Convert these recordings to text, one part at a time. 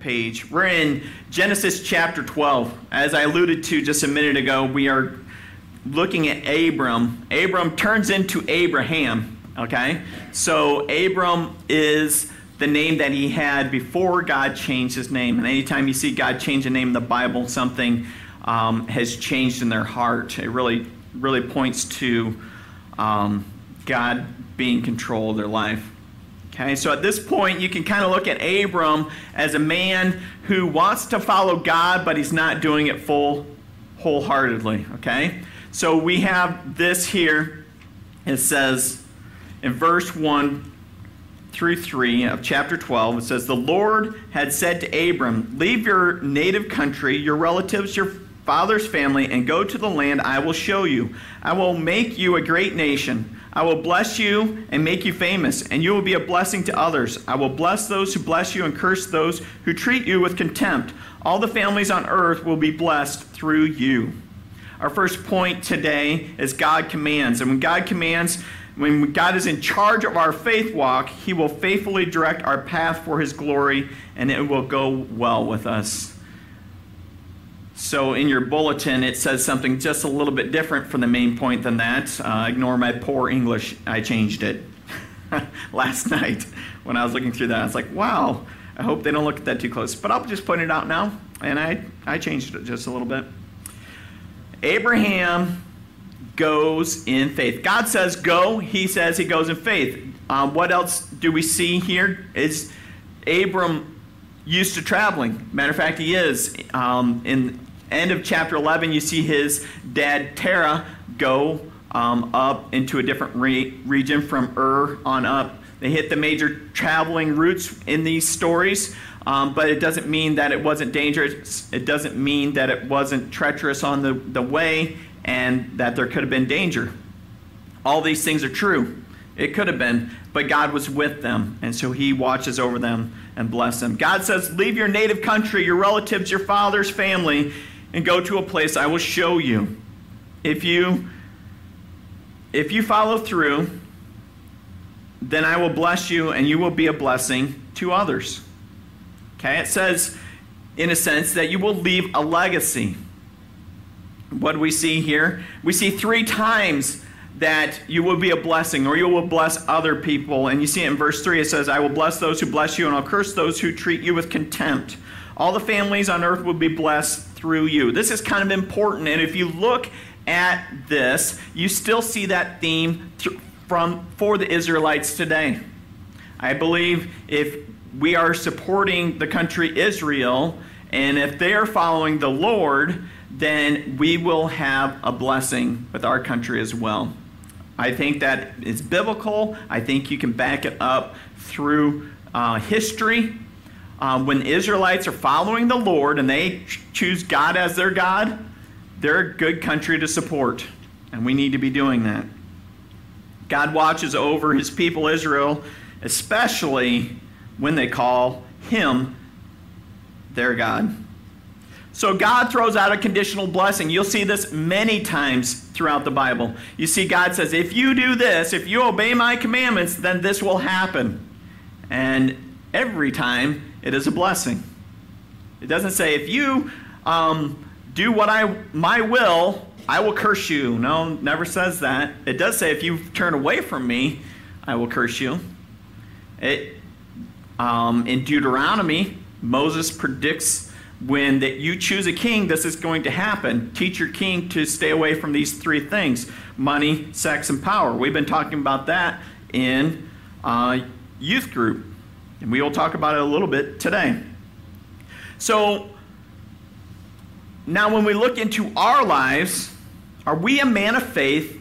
page. We're in Genesis chapter 12. As I alluded to just a minute ago, we are looking at Abram. Abram turns into Abraham, okay? So Abram is the name that he had before God changed his name. And anytime you see God change a name in the Bible, something um, has changed in their heart. It really, really points to um, God being control of their life. Okay, so at this point, you can kind of look at Abram as a man who wants to follow God, but he's not doing it full wholeheartedly. Okay, so we have this here. It says in verse 1 through 3 of chapter 12, it says, The Lord had said to Abram, Leave your native country, your relatives, your father's family, and go to the land I will show you. I will make you a great nation. I will bless you and make you famous, and you will be a blessing to others. I will bless those who bless you and curse those who treat you with contempt. All the families on earth will be blessed through you. Our first point today is God commands. And when God commands, when God is in charge of our faith walk, He will faithfully direct our path for His glory, and it will go well with us. So in your bulletin, it says something just a little bit different from the main point than that. Uh, ignore my poor English. I changed it last night when I was looking through that. I was like, wow, I hope they don't look at that too close. But I'll just point it out now. And I, I changed it just a little bit. Abraham goes in faith. God says go, he says he goes in faith. Um, what else do we see here? Is Abram used to traveling? Matter of fact, he is. Um, in end of chapter 11, you see his dad, Terah, go um, up into a different re- region from Ur on up. They hit the major traveling routes in these stories, um, but it doesn't mean that it wasn't dangerous. It doesn't mean that it wasn't treacherous on the, the way and that there could have been danger. All these things are true. It could have been, but God was with them, and so He watches over them and bless them. God says, Leave your native country, your relatives, your father's family, and go to a place I will show you. If you if you follow through, then I will bless you and you will be a blessing to others. Okay? It says in a sense that you will leave a legacy. What do we see here? We see three times that you will be a blessing or you will bless other people. And you see it in verse 3 it says, I will bless those who bless you, and I'll curse those who treat you with contempt. All the families on earth will be blessed through you. This is kind of important. And if you look at this, you still see that theme th- from for the Israelites today. I believe if we are supporting the country Israel and if they are following the Lord, then we will have a blessing with our country as well. I think that is biblical. I think you can back it up through uh, history um, when Israelites are following the Lord and they choose God as their God, they're a good country to support. And we need to be doing that. God watches over his people Israel, especially when they call him their God. So God throws out a conditional blessing. You'll see this many times throughout the Bible. You see, God says, if you do this, if you obey my commandments, then this will happen. And every time it is a blessing. It doesn't say, if you um, do what I my will, I will curse you. No, never says that. It does say, if you turn away from me, I will curse you. It, um, in Deuteronomy, Moses predicts when that you choose a king, this is going to happen. Teach your king to stay away from these three things money, sex, and power. We've been talking about that in uh, youth group. And we will talk about it a little bit today. So, now when we look into our lives, are we a man of faith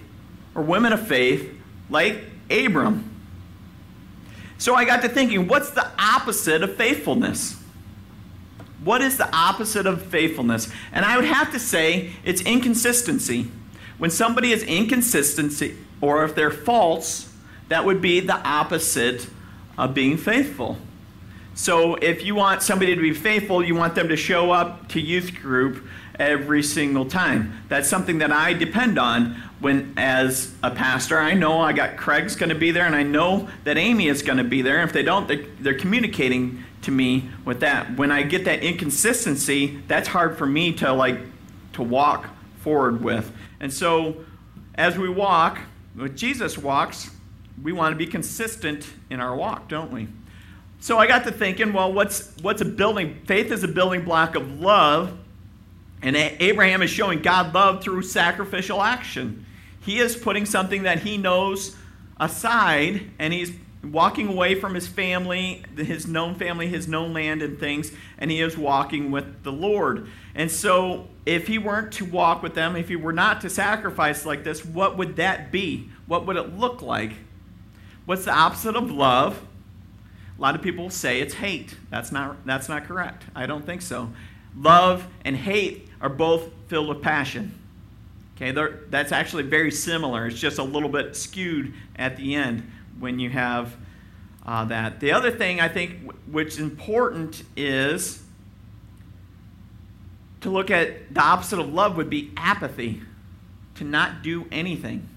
or women of faith like Abram? So I got to thinking, what's the opposite of faithfulness? What is the opposite of faithfulness? And I would have to say it's inconsistency. When somebody is inconsistent, or if they're false, that would be the opposite of being faithful. So if you want somebody to be faithful, you want them to show up to youth group every single time. That's something that I depend on when as a pastor. I know I got Craig's going to be there and I know that Amy is going to be there. If they don't, they're, they're communicating to me with that. When I get that inconsistency, that's hard for me to like to walk forward with. And so as we walk, Jesus walks, we want to be consistent in our walk, don't we? So I got to thinking, well, what's what's a building? Faith is a building block of love, and Abraham is showing God love through sacrificial action. He is putting something that he knows aside, and he's walking away from his family, his known family, his known land, and things, and he is walking with the Lord. And so, if he weren't to walk with them, if he were not to sacrifice like this, what would that be? What would it look like? What's the opposite of love? A lot of people say it's hate. That's not, that's not correct. I don't think so. Love and hate are both filled with passion. Okay, that's actually very similar. It's just a little bit skewed at the end when you have uh, that. The other thing I think which is important is to look at the opposite of love would be apathy, to not do anything.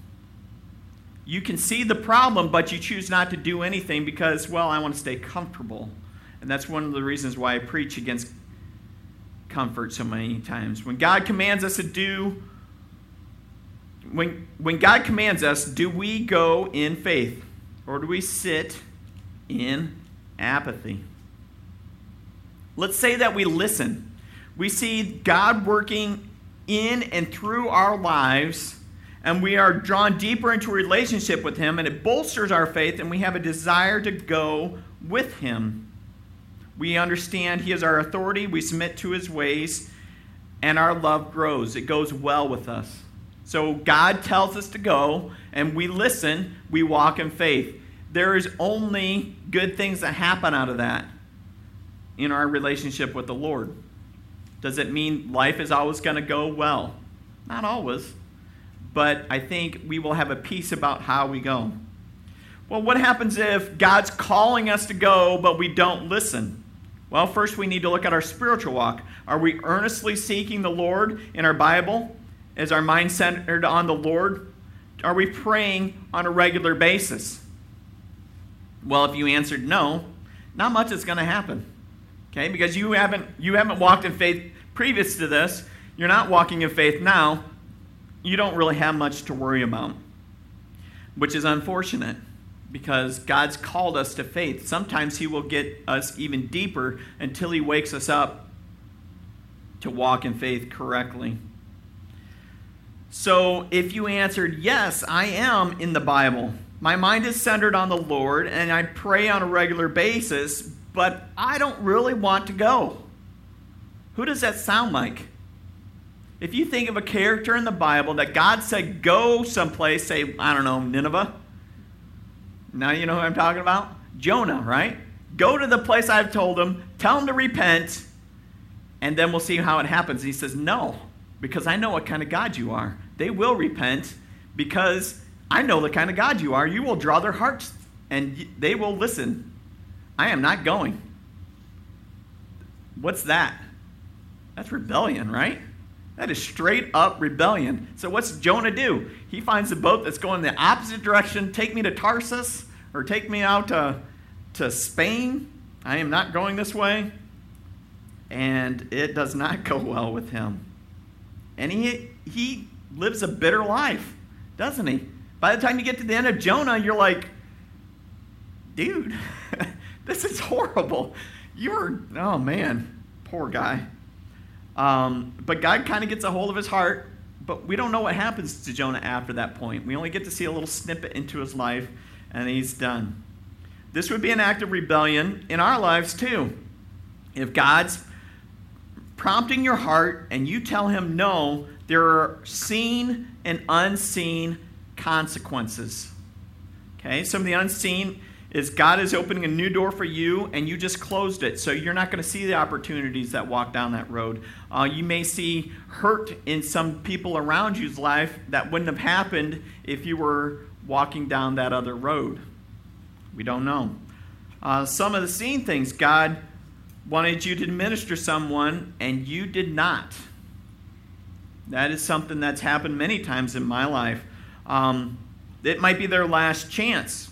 You can see the problem, but you choose not to do anything because, well, I want to stay comfortable. And that's one of the reasons why I preach against comfort so many times. When God commands us to do, when, when God commands us, do we go in faith or do we sit in apathy? Let's say that we listen. We see God working in and through our lives and we are drawn deeper into a relationship with Him, and it bolsters our faith, and we have a desire to go with Him. We understand He is our authority, we submit to His ways, and our love grows. It goes well with us. So God tells us to go, and we listen, we walk in faith. There is only good things that happen out of that in our relationship with the Lord. Does it mean life is always going to go well? Not always but I think we will have a peace about how we go. Well, what happens if God's calling us to go, but we don't listen? Well, first we need to look at our spiritual walk. Are we earnestly seeking the Lord in our Bible? Is our mind centered on the Lord? Are we praying on a regular basis? Well, if you answered no, not much is going to happen. Okay? Because you haven't you haven't walked in faith previous to this. You're not walking in faith now you don't really have much to worry about, which is unfortunate because God's called us to faith. Sometimes He will get us even deeper until He wakes us up to walk in faith correctly. So, if you answered, Yes, I am in the Bible, my mind is centered on the Lord, and I pray on a regular basis, but I don't really want to go. Who does that sound like? If you think of a character in the Bible that God said, go someplace, say, I don't know, Nineveh. Now you know who I'm talking about? Jonah, right? Go to the place I've told him, tell him to repent, and then we'll see how it happens. he says, No, because I know what kind of God you are. They will repent because I know the kind of God you are. You will draw their hearts and they will listen. I am not going. What's that? That's rebellion, right? That is straight up rebellion. So, what's Jonah do? He finds a boat that's going the opposite direction. Take me to Tarsus or take me out to, to Spain. I am not going this way. And it does not go well with him. And he, he lives a bitter life, doesn't he? By the time you get to the end of Jonah, you're like, dude, this is horrible. You're, oh man, poor guy. Um, but God kind of gets a hold of his heart, but we don't know what happens to Jonah after that point. We only get to see a little snippet into his life, and he's done. This would be an act of rebellion in our lives, too. If God's prompting your heart and you tell him no, there are seen and unseen consequences. Okay, some of the unseen is God is opening a new door for you and you just closed it. So you're not going to see the opportunities that walk down that road. Uh, you may see hurt in some people around you's life that wouldn't have happened if you were walking down that other road. We don't know. Uh, some of the seen things, God wanted you to minister someone and you did not. That is something that's happened many times in my life. Um, it might be their last chance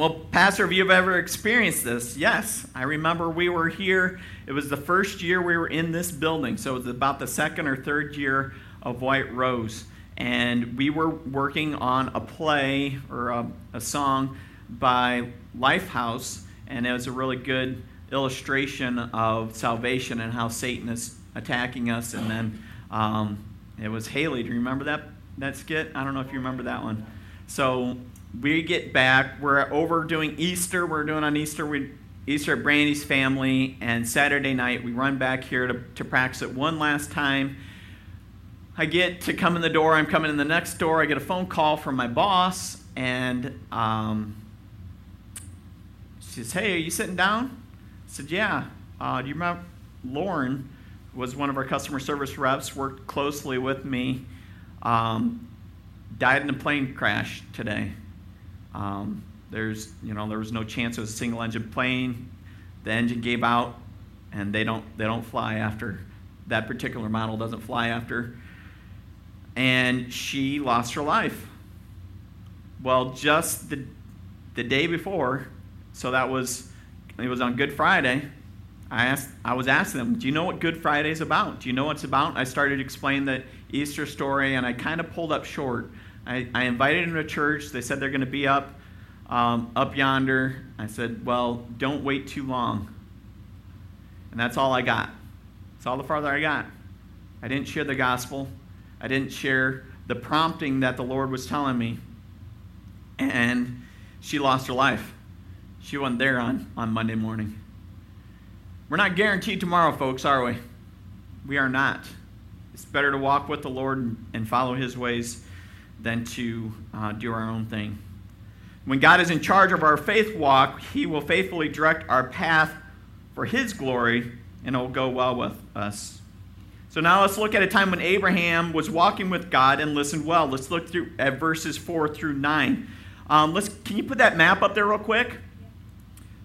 Well, Pastor, have you've ever experienced this? Yes. I remember we were here. It was the first year we were in this building, so it was about the second or third year of White Rose. And we were working on a play or a, a song by Lifehouse, and it was a really good illustration of salvation and how Satan is attacking us. And then um, it was Haley. Do you remember that, that skit? I don't know if you remember that one. So we get back. We're over doing Easter. We're doing on Easter. We Easter at Brandy's family, and Saturday night we run back here to, to practice it one last time. I get to come in the door. I'm coming in the next door. I get a phone call from my boss, and um, she says, "Hey, are you sitting down?" I said, "Yeah." Uh, do you remember Lauren was one of our customer service reps? Worked closely with me. Um, died in a plane crash today. Um, there's, you know, there was no chance was a single engine plane. The engine gave out, and they don't, they don't fly after that particular model doesn't fly after. And she lost her life. Well, just the, the day before, so that was, it was on Good Friday. I asked, I was asking them, do you know what Good Friday is about? Do you know what it's about? I started to explain the Easter story, and I kind of pulled up short. I, I invited them to church. They said they're going to be up, um, up yonder. I said, well, don't wait too long. And that's all I got. That's all the farther I got. I didn't share the gospel. I didn't share the prompting that the Lord was telling me. And she lost her life. She wasn't there on, on Monday morning. We're not guaranteed tomorrow, folks, are we? We are not. It's better to walk with the Lord and follow His ways than to uh, do our own thing. When God is in charge of our faith walk, He will faithfully direct our path for His glory, and it will go well with us. So now let's look at a time when Abraham was walking with God and listened well. Let's look through at verses 4 through 9. Um, let's, can you put that map up there real quick?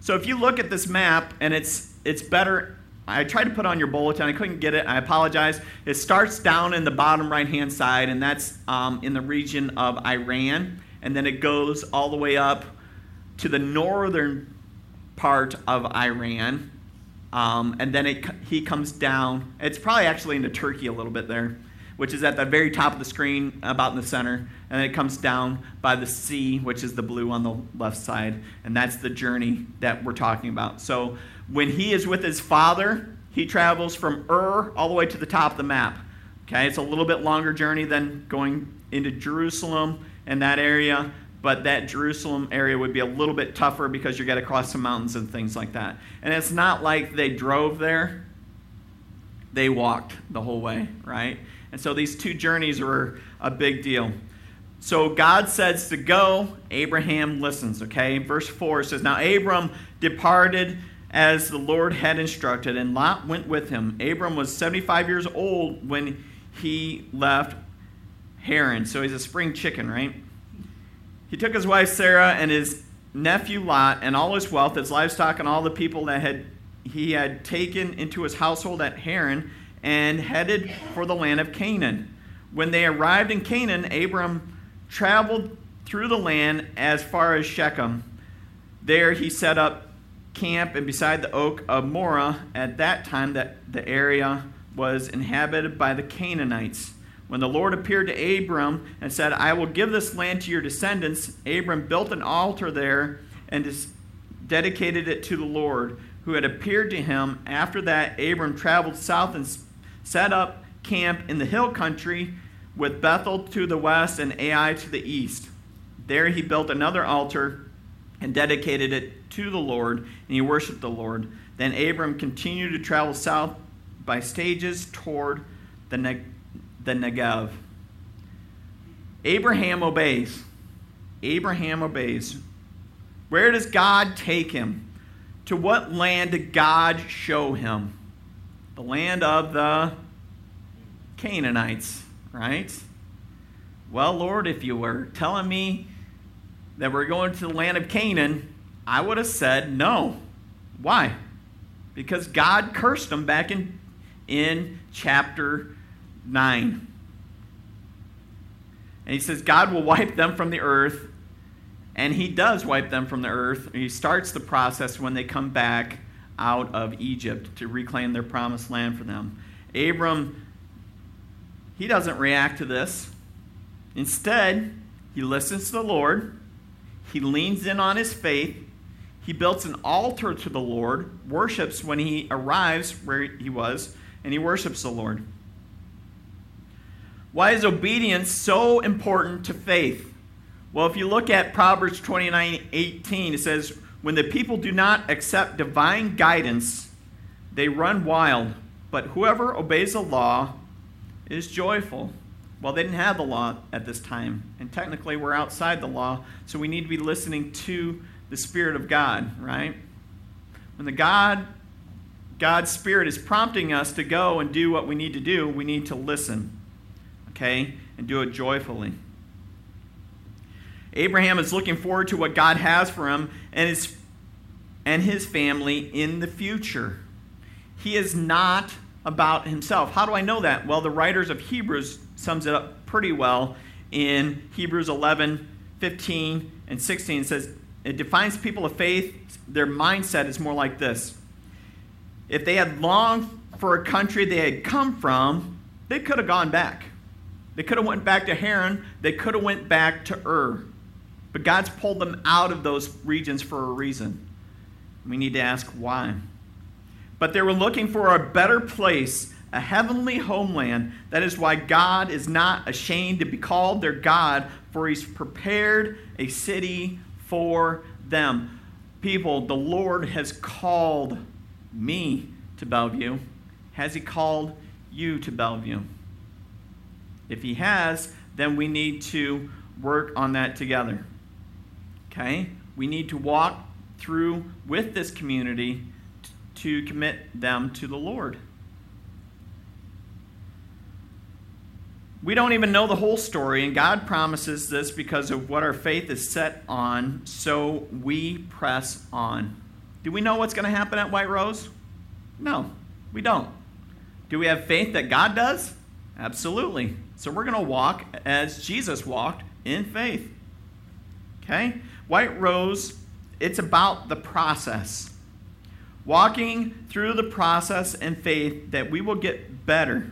So if you look at this map, and it's, it's better I tried to put on your bulletin. I couldn't get it. I apologize. It starts down in the bottom right hand side, and that's um, in the region of Iraq. And then it goes all the way up to the northern part of Iraq. Um, and then it, he comes down. It's probably actually into Turkey a little bit there, which is at the very top of the screen, about in the center. And it comes down by the sea, which is the blue on the left side. And that's the journey that we're talking about. So when he is with his father, he travels from Ur all the way to the top of the map. Okay, it's a little bit longer journey than going into Jerusalem and that area, but that Jerusalem area would be a little bit tougher because you got to cross some mountains and things like that. And it's not like they drove there, they walked the whole way, right? And so these two journeys were a big deal. So God says to go, Abraham listens, okay? Verse 4 says, Now Abram departed as the Lord had instructed, and Lot went with him. Abram was 75 years old when he left Haran. So he's a spring chicken, right? He took his wife Sarah and his nephew Lot and all his wealth, his livestock, and all the people that had he had taken into his household at Haran and headed for the land of Canaan. When they arrived in Canaan, Abram traveled through the land as far as Shechem. There he set up camp and beside the oak of Moreh. At that time, that the area was inhabited by the Canaanites. When the Lord appeared to Abram and said, I will give this land to your descendants, Abram built an altar there and dedicated it to the Lord, who had appeared to him. After that, Abram traveled south and set up camp in the hill country with Bethel to the west and Ai to the east. There he built another altar and dedicated it to the Lord, and he worshiped the Lord. Then Abram continued to travel south by stages toward the, ne- the Negev. Abraham obeys. Abraham obeys. Where does God take him? To what land did God show him? The land of the Canaanites, right? Well, Lord, if you were telling me that we're going to the land of Canaan, I would have said no. Why? Because God cursed them back in, in chapter 9. And he says, God will wipe them from the earth. And he does wipe them from the earth. He starts the process when they come back out of Egypt to reclaim their promised land for them. Abram, he doesn't react to this. Instead, he listens to the Lord, he leans in on his faith, he builds an altar to the Lord, worships when he arrives where he was, and he worships the Lord. Why is obedience so important to faith? Well, if you look at Proverbs 29 18, it says, When the people do not accept divine guidance, they run wild, but whoever obeys the law is joyful. Well, they didn't have the law at this time, and technically we're outside the law, so we need to be listening to the Spirit of God, right? When the God God's Spirit is prompting us to go and do what we need to do, we need to listen okay, and do it joyfully. Abraham is looking forward to what God has for him and his, and his family in the future. He is not about himself. How do I know that? Well, the writers of Hebrews sums it up pretty well in Hebrews 11, 15, and 16. It says, it defines people of faith. Their mindset is more like this. If they had longed for a country they had come from, they could have gone back. They could have went back to Haran. They could have went back to Ur. But God's pulled them out of those regions for a reason. We need to ask why. But they were looking for a better place, a heavenly homeland. That is why God is not ashamed to be called their God, for he's prepared a city for them. People, the Lord has called me to Bellevue. Has he called you to Bellevue? If he has, then we need to work on that together. Okay? We need to walk through with this community to commit them to the Lord. We don't even know the whole story, and God promises this because of what our faith is set on, so we press on. Do we know what's going to happen at White Rose? No, we don't. Do we have faith that God does? Absolutely. So we're going to walk as Jesus walked in faith. Okay? White Rose, it's about the process. Walking through the process in faith that we will get better.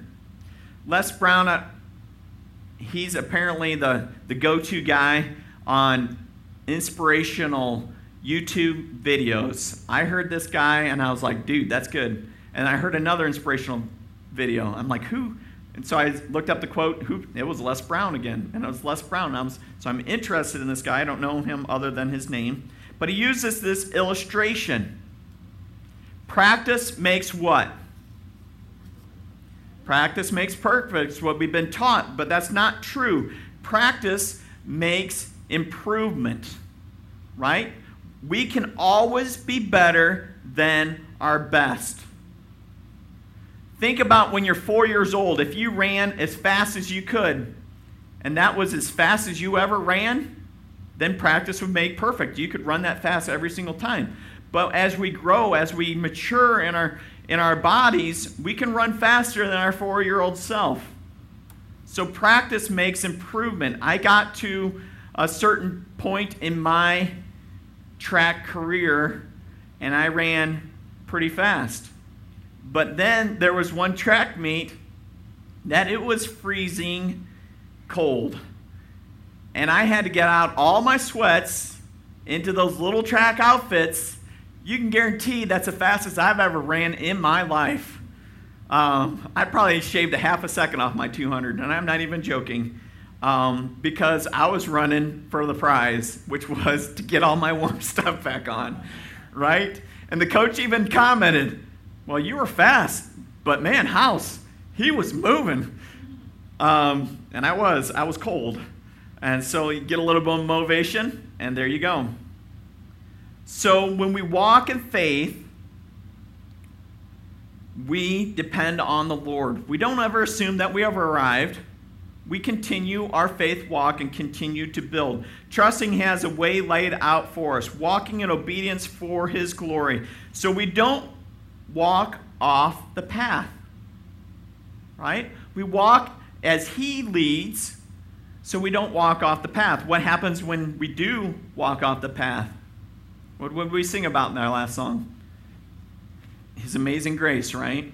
Les Brown, uh, he's apparently the, the go to guy on inspirational YouTube videos. I heard this guy and I was like, dude, that's good. And I heard another inspirational video. I'm like, who? And so I looked up the quote. Who it was Les Brown again, and it was Les Brown. I was, so I'm interested in this guy. I don't know him other than his name, but he uses this illustration. Practice makes what? Practice makes perfect. What we've been taught, but that's not true. Practice makes improvement, right? We can always be better than our best. Think about when you're four years old. If you ran as fast as you could, and that was as fast as you ever ran, then practice would make perfect. You could run that fast every single time. But as we grow, as we mature in our in our bodies, we can run faster than our four-year-old self. So practice makes improvement. I got to a certain point in my track career and I ran pretty fast. But then there was one track meet that it was freezing cold. And I had to get out all my sweats into those little track outfits. You can guarantee that's the fastest I've ever ran in my life. Um, I probably shaved a half a second off my 200, and I'm not even joking, um, because I was running for the prize, which was to get all my warm stuff back on, right? And the coach even commented, well, you were fast, but man, House, he was moving. Um, and I was. I was cold. And so you get a little bit of motivation, and there you go. So when we walk in faith, we depend on the Lord. We don't ever assume that we have arrived. We continue our faith walk and continue to build, trusting has a way laid out for us, walking in obedience for His glory. So we don't walk off the path. Right? We walk as He leads, so we don't walk off the path. What happens when we do walk off the path? What would we sing about in our last song? His amazing grace, right?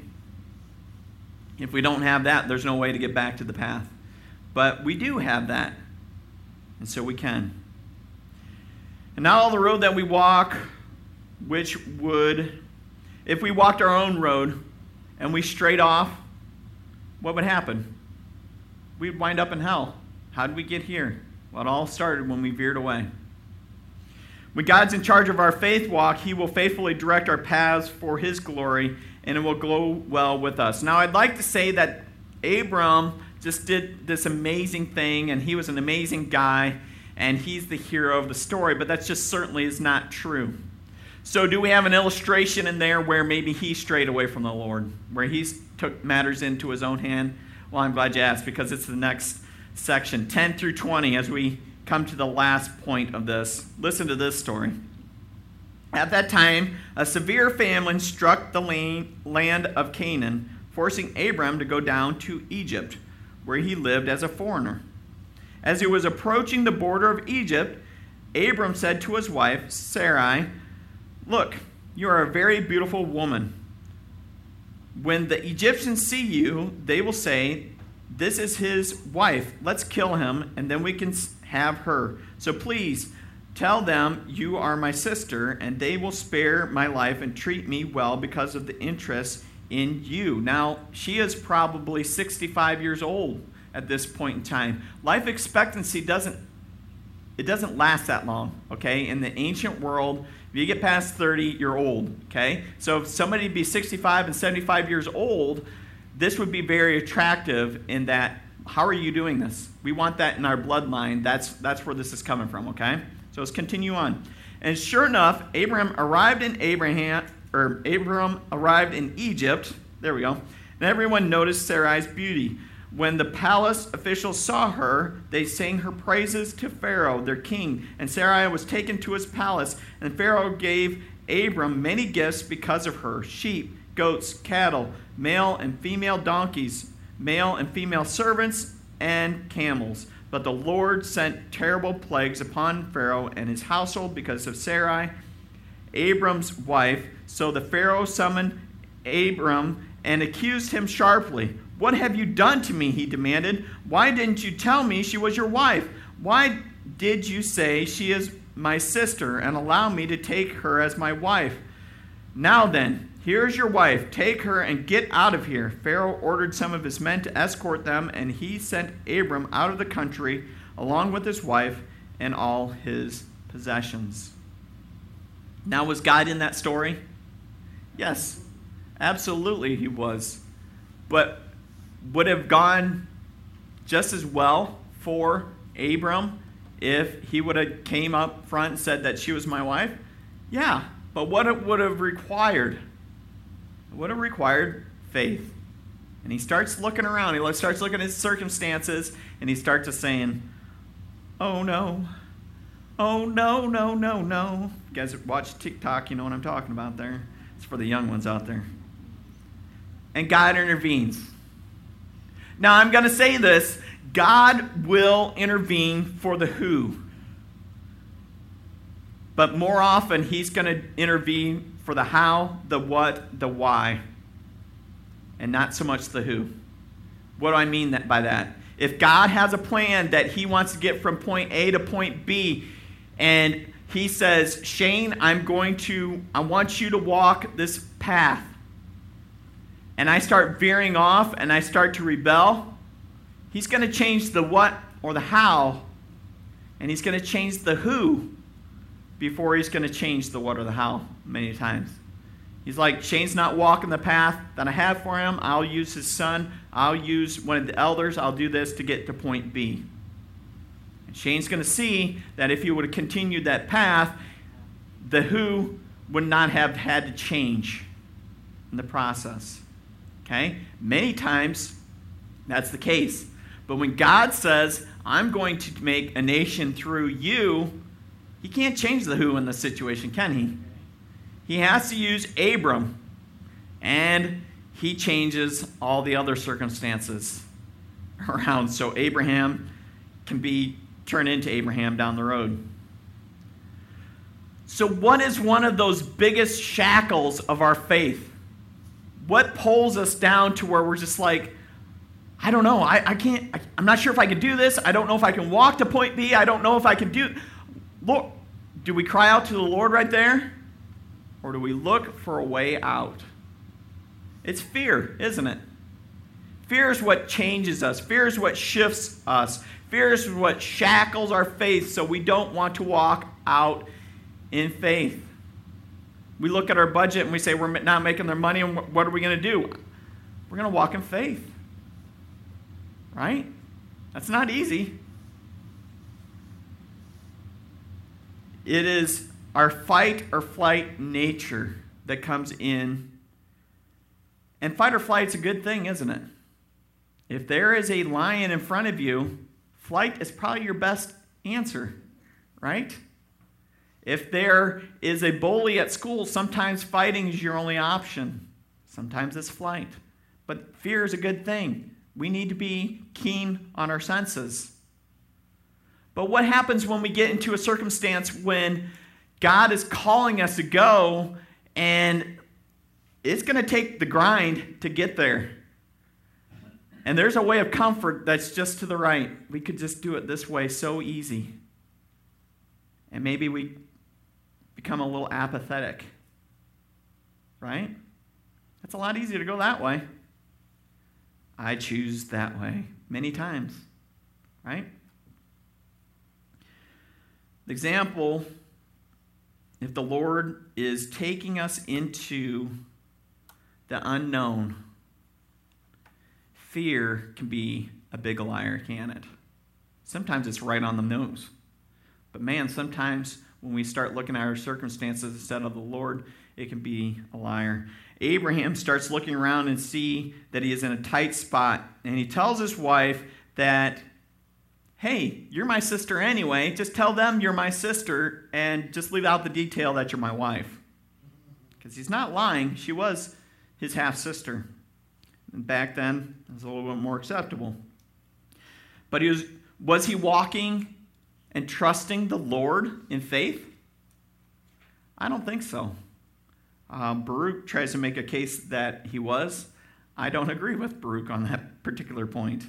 If we don't have that, there's no way to get back to the path. But we do have that, and so we can. And now, all the road that we walk, which would, if we walked our own road and we straight off, what would happen? We'd wind up in hell. How did we get here? Well, it all started when we veered away. When God's in charge of our faith walk, He will faithfully direct our paths for His glory, and it will go well with us. Now, I'd like to say that Abram just did this amazing thing, and he was an amazing guy, and he's the hero of the story, but that just certainly is not true. So, do we have an illustration in there where maybe he strayed away from the Lord, where he took matters into his own hand? Well, I'm glad you asked because it's the next section, 10 through 20, as we come to the last point of this. Listen to this story. At that time, a severe famine struck the land of Canaan, forcing Abram to go down to Egypt, where he lived as a foreigner. As he was approaching the border of Egypt, Abram said to his wife, Sarai, Look, you are a very beautiful woman. When the Egyptians see you, they will say, This is his wife. Let's kill him, and then we can have her. So please tell them you are my sister, and they will spare my life and treat me well because of the interest in you. Now, she is probably 65 years old at this point in time. Life expectancy doesn't it doesn't last that long, okay? In the ancient world, if you get past 30, you're old, okay? So if somebody be 65 and 75 years old, this would be very attractive in that how are you doing this? We want that in our bloodline. That's, that's where this is coming from, okay? So let's continue on. And sure enough, Abraham arrived in Abraham, or Abram arrived in Egypt. There we go. And everyone noticed Sarai's beauty. When the palace officials saw her, they sang her praises to Pharaoh, their king. And Sarai was taken to his palace, and Pharaoh gave Abram many gifts because of her sheep, goats, cattle, male and female donkeys male and female servants, and camels. But the Lord sent terrible plagues upon Pharaoh and his household because of Sarai, Abram's wife. So the Pharaoh summoned Abram and accused him sharply. What have you done to me? He demanded. Why didn't you tell me she was your wife? Why did you say she is my sister and allow me to take her as my wife? Now then, Here's your wife. Take her and get out of here. Pharaoh ordered some of his men to escort them, and he sent Abram out of the country along with his wife and all his possessions. Now, was God in that story? Yes, absolutely he was. But would have gone just as well for Abram if he would have came up front and said that she was my wife? Yeah, but what it would have required would have required faith. And he starts looking around. He starts looking at his circumstances, and he starts to saying, "Oh no, oh no, no, no, no." You guys watch TikTok, you know what I'm talking about there. It's for the young ones out there. And God intervenes. Now I'm going to say this: God will intervene for the who. But more often, He's going to intervene for the how, the what, the why, and not so much the who. What do I mean that, by that? If God has a plan that He wants to get from point A to point B, and He says, Shane, I'm going to, I want you to walk this path, and I start veering off and I start to rebel, He's going to change the what or the how, and He's going to change the who before he's going to change the what or the how many times. He's like, Shane's not walking the path that I have for him. I'll use his son. I'll use one of the elders. I'll do this to get to point B. And Shane's going to see that if he would have continued that path, the who would not have had to change in the process. Okay? Many times, that's the case. But when God says, I'm going to make a nation through you, he can't change the who in the situation, can he? He has to use Abram, and he changes all the other circumstances around. So Abram can be turned into Abraham down the road. So, what is one of those biggest shackles of our faith? What pulls us down to where we're just like, I don't know, I, I can't, I, I'm not sure if I can do this. I don't know if I can walk to point B. I don't know if I can do. Lord, do we cry out to the Lord right there? Or do we look for a way out? It's fear, isn't it? Fear is what changes us. Fear is what shifts us. Fear is what shackles our faith so we don't want to walk out in faith. We look at our budget and we say we're not making their money, and what are we going to do? We're going to walk in faith. Right? That's not easy. It is our fight or flight nature that comes in. And fight or flight is a good thing, isn't it? If there is a lion in front of you, flight is probably your best answer, right? If there is a bully at school, sometimes fighting is your only option. Sometimes it's flight. But fear is a good thing. We need to be keen on our senses. But what happens when we get into a circumstance when God is calling us to go and it's going to take the grind to get there? And there's a way of comfort that's just to the right. We could just do it this way so easy. And maybe we become a little apathetic. Right? It's a lot easier to go that way. I choose that way many times. Right? The example if the Lord is taking us into the unknown, fear can be a big liar, can it? Sometimes it's right on the nose. But man, sometimes when we start looking at our circumstances instead of the Lord, it can be a liar. Abraham starts looking around and see that he is in a tight spot, and he tells his wife that, "Hey, you're my sister anyway. Just tell them you're my sister, and just leave out the detail that you're my wife." Because he's not lying; she was his half sister. And back then, it was a little bit more acceptable. But he was was he walking and trusting the Lord in faith? I don't think so. Um, Baruch tries to make a case that he was. I don't agree with Baruch on that particular point.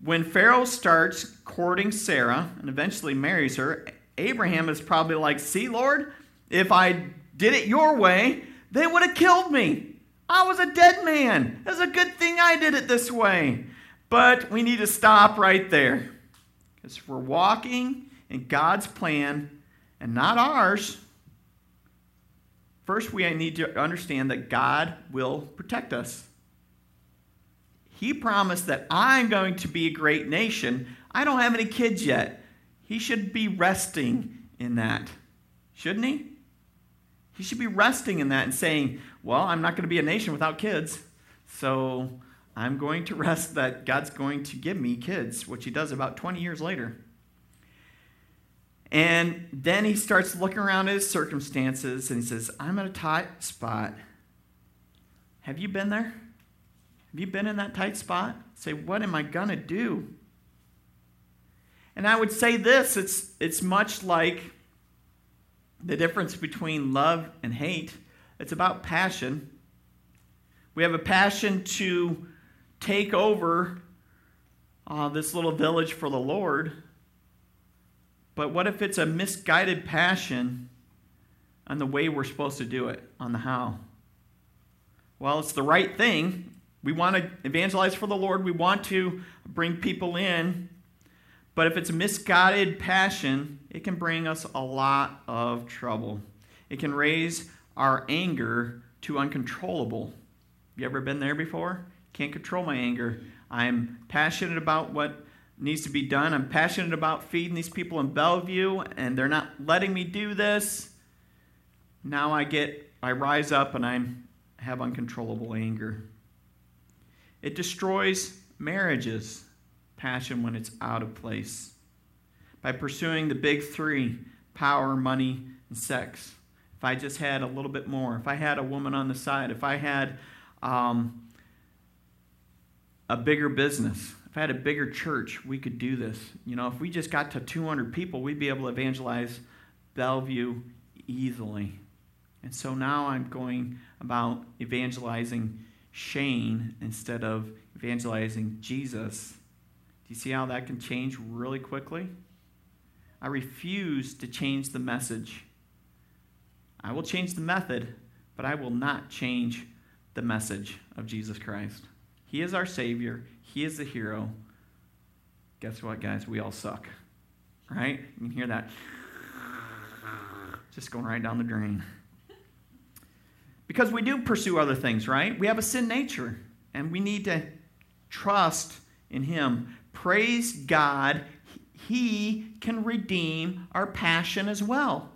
When Pharaoh starts courting Sarah and eventually marries her, Abraham is probably like, See, Lord, if I did it your way, they would have killed me. I was a dead man. It's a good thing I did it this way. But we need to stop right there. Because we're walking in God's plan and not ours, first we need to understand that God will protect us. He promised that I'm going to be a great nation. I don't have any kids yet. He should be resting in that, shouldn't he? He should be resting in that and saying, Well, I'm not going to be a nation without kids. So I'm going to rest that God's going to give me kids, which he does about 20 years later. And then he starts looking around at his circumstances and he says, I'm at a tight spot. Have you been there? Have you been in that tight spot? Say, what am I going to do? And I would say this it's, it's much like the difference between love and hate. It's about passion. We have a passion to take over uh, this little village for the Lord. But what if it's a misguided passion on the way we're supposed to do it, on the how? Well, it's the right thing. We want to evangelize for the Lord, we want to bring people in. But if it's a misguided passion, it can bring us a lot of trouble. It can raise our anger to uncontrollable. You ever been there before? Can't control my anger. I'm passionate about what needs to be done. I'm passionate about feeding these people in Bellevue, and they're not letting me do this. Now I get, I rise up and I have uncontrollable anger. It destroys marriages, passion when it's out of place. By pursuing the big three power, money, and sex. If I just had a little bit more, if I had a woman on the side, if I had um, a bigger business, if I had a bigger church, we could do this. You know, if we just got to 200 people, we'd be able to evangelize Bellevue easily. And so now I'm going about evangelizing Shane instead of evangelizing Jesus. Do you see how that can change really quickly? I refuse to change the message. I will change the method, but I will not change the message of Jesus Christ. He is our Savior, He is the hero. Guess what, guys? We all suck. Right? You can hear that. Just going right down the drain. Because we do pursue other things, right? We have a sin nature, and we need to trust in Him. Praise God, He can redeem our passion as well.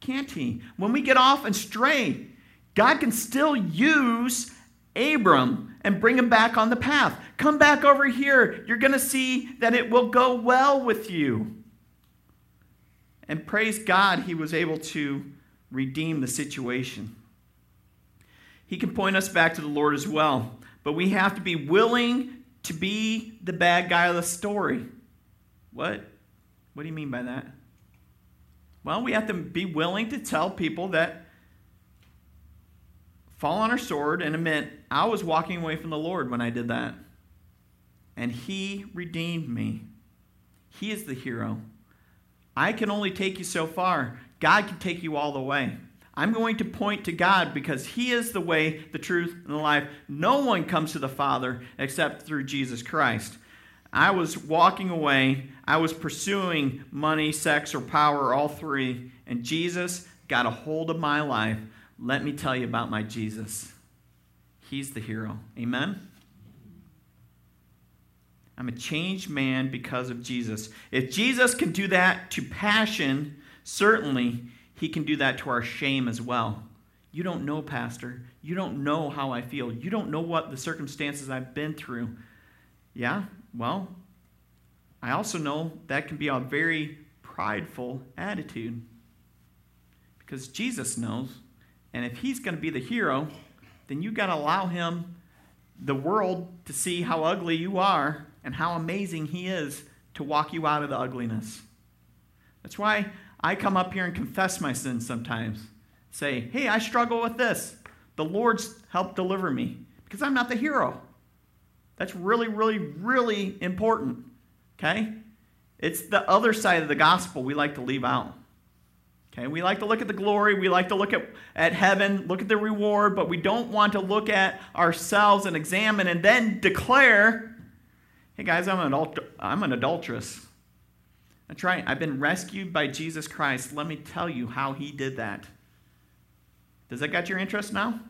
Can't He? When we get off and stray, God can still use Abram and bring him back on the path. Come back over here. You're going to see that it will go well with you. And praise God, he was able to redeem the situation. He can point us back to the Lord as well, but we have to be willing to be the bad guy of the story. What? What do you mean by that? Well, we have to be willing to tell people that fall on our sword and admit I was walking away from the Lord when I did that. And He redeemed me. He is the hero. I can only take you so far. God can take you all the way. I'm going to point to God because He is the way, the truth, and the life. No one comes to the Father except through Jesus Christ. I was walking away. I was pursuing money, sex, or power, all three. And Jesus got a hold of my life let me tell you about my Jesus. He's the hero. Amen? I'm a changed man because of Jesus. If Jesus can do that to passion, certainly he can do that to our shame as well. You don't know, Pastor. You don't know how I feel. You don't know what the circumstances I've been through. Yeah, well, I also know that can be a very prideful attitude because Jesus knows. And if he's going to be the hero, then you got to allow him, the world, to see how ugly you are and how amazing he is to walk you out of the ugliness. That's why I come up here and confess my sins sometimes. Say, hey, I struggle with this. The Lord's helped deliver me because I'm not the hero. That's really, really, really important. Okay? It's the other side of the gospel we like to leave out. Okay, we like to look at the glory, we like to look at, at heaven, look at the reward, but we don't want to look at ourselves and examine and then declare, hey guys, I'm an, I'm an adulteress. That's right, I've been rescued by Jesus Christ. Let me tell you how he did that. Does that got your interest now?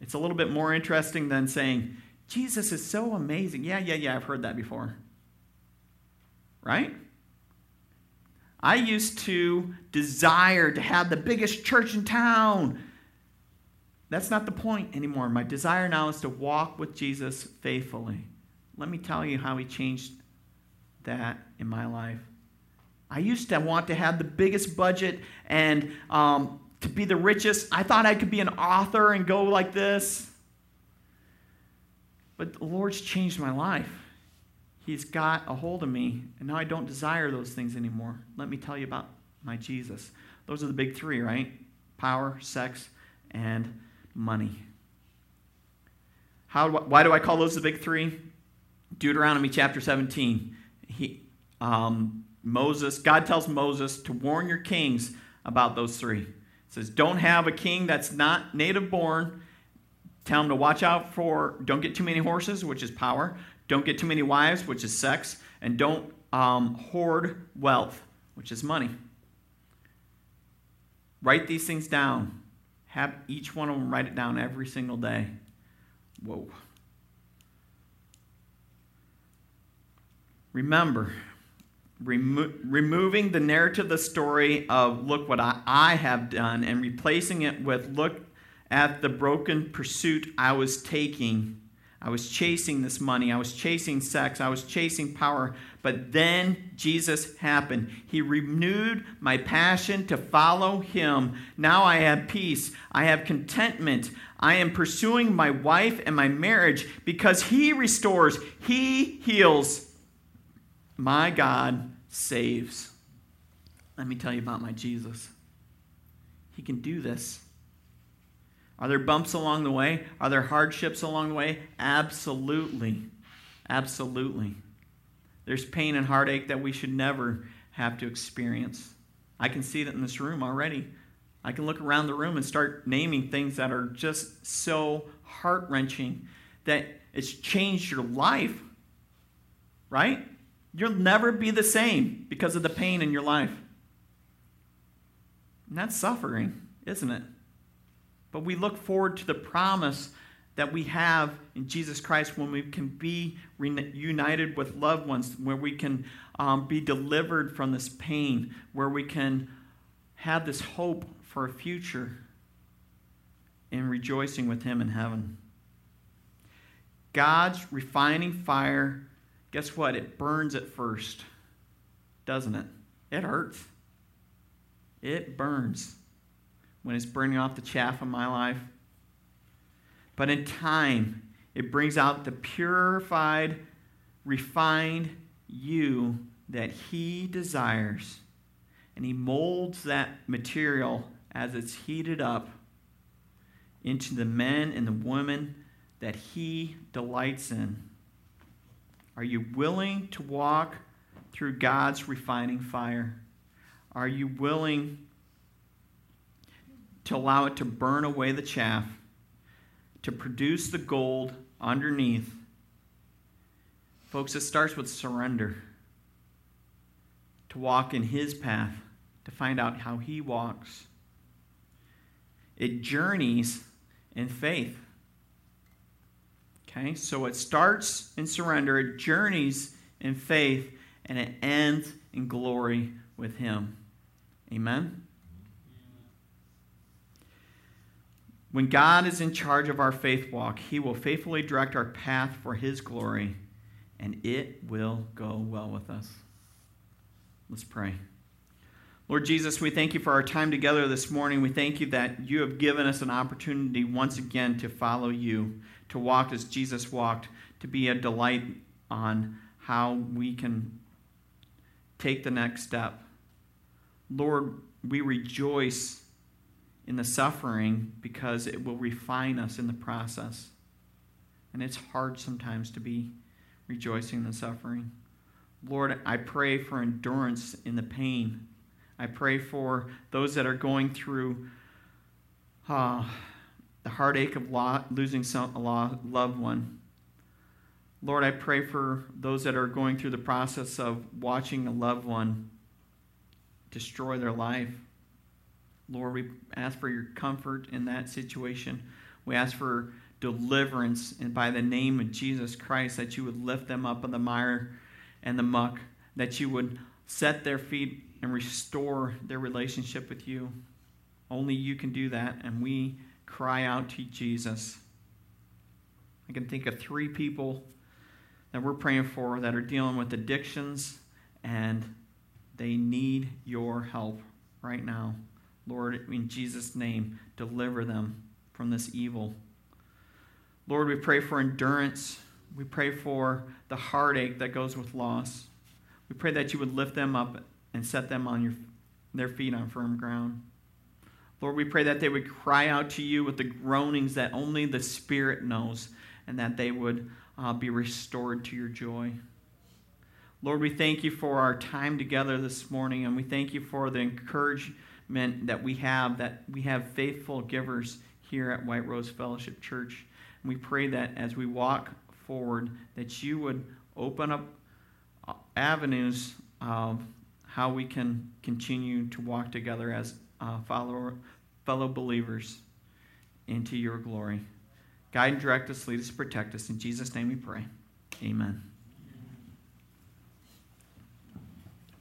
It's a little bit more interesting than saying, Jesus is so amazing. Yeah, yeah, yeah, I've heard that before. Right? I used to desire to have the biggest church in town. That's not the point anymore. My desire now is to walk with Jesus faithfully. Let me tell you how he changed that in my life. I used to want to have the biggest budget and um, to be the richest. I thought I could be an author and go like this. But the Lord's changed my life. He's got a hold of me, and now I don't desire those things anymore. Let me tell you about my Jesus. Those are the big three, right? Power, sex, and money. How, why do I call those the big three? Deuteronomy chapter 17. He, um, Moses, God tells Moses to warn your kings about those three. Says, Don't have a king that's not native born. Tell him to watch out for, don't get too many horses, which is power. Don't get too many wives, which is sex. And don't um, hoard wealth, which is money. Write these things down. Have each one of them write it down every single day. Whoa. Remember, remo- removing the narrative the story of look what I, I have done and replacing it with look at the broken pursuit I was taking I was chasing this money. I was chasing sex. I was chasing power. But then Jesus happened. He renewed my passion to follow him. Now I have peace. I have contentment. I am pursuing my wife and my marriage because he restores, he heals. My God saves. Let me tell you about my Jesus. He can do this. Are there bumps along the way? Are there hardships along the way? Absolutely. Absolutely. There's pain and heartache that we should never have to experience. I can see that in this room already. I can look around the room and start naming things that are just so heart wrenching that it's changed your life, right? You'll never be the same because of the pain in your life. And that's suffering, isn't it? But we look forward to the promise that we have in Jesus Christ when we can be reunited with loved ones, where we can um, be delivered from this pain, where we can have this hope for a future in rejoicing with Him in heaven. God's refining fire, guess what? It burns at first, doesn't it? It hurts. It burns when it's burning off the chaff of my life. But in time, it brings out the purified, refined you that He desires. And He molds that material as it's heated up into the men and the women that He delights in. Are you willing to walk through God's refining fire? Are you willing to allow it to burn away the chaff, to produce the gold underneath. Folks, it starts with surrender. To walk in His path, to find out how He walks. It journeys in faith. Okay, so it starts in surrender, it journeys in faith, and it ends in glory with Him. Amen? When God is in charge of our faith walk, He will faithfully direct our path for His glory, and it will go well with us. Let's pray. Lord Jesus, we thank you for our time together this morning. We thank you that you have given us an opportunity once again to follow you, to walk as Jesus walked, to be a delight on how we can take the next step. Lord, we rejoice in the suffering because it will refine us in the process. And it's hard sometimes to be rejoicing in the suffering. Lord, I pray for endurance in the pain. I pray for those that are going through uh, the heartache of losing some, a loved one. Lord, I pray for those that are going through the process of watching a loved one destroy their life. Lord, we ask for your comfort in that situation. We ask for deliverance, and by the name of Jesus Christ, that you would lift them up in the mire and the muck, that you would set their feet and restore their relationship with you. Only you can do that, and we cry out to Jesus. I can think of three people that we're praying for that are dealing with addictions, and they need your help right now. Lord, in Jesus' name, deliver them from this evil. Lord, we pray for endurance. We pray for the heartache that goes with loss. We pray that you would lift them up and set them on your, their feet on firm ground. Lord, we pray that they would cry out to you with the groanings that only the Spirit knows and that they would uh, be restored to your joy. Lord, we thank you for our time together this morning and we thank you for the encouragement that we have that we have faithful givers here at White Rose Fellowship Church. And we pray that as we walk forward, that you would open up uh, avenues of how we can continue to walk together as uh, follower, fellow believers into your glory. Guide and direct us, lead us, protect us. In Jesus' name we pray. Amen.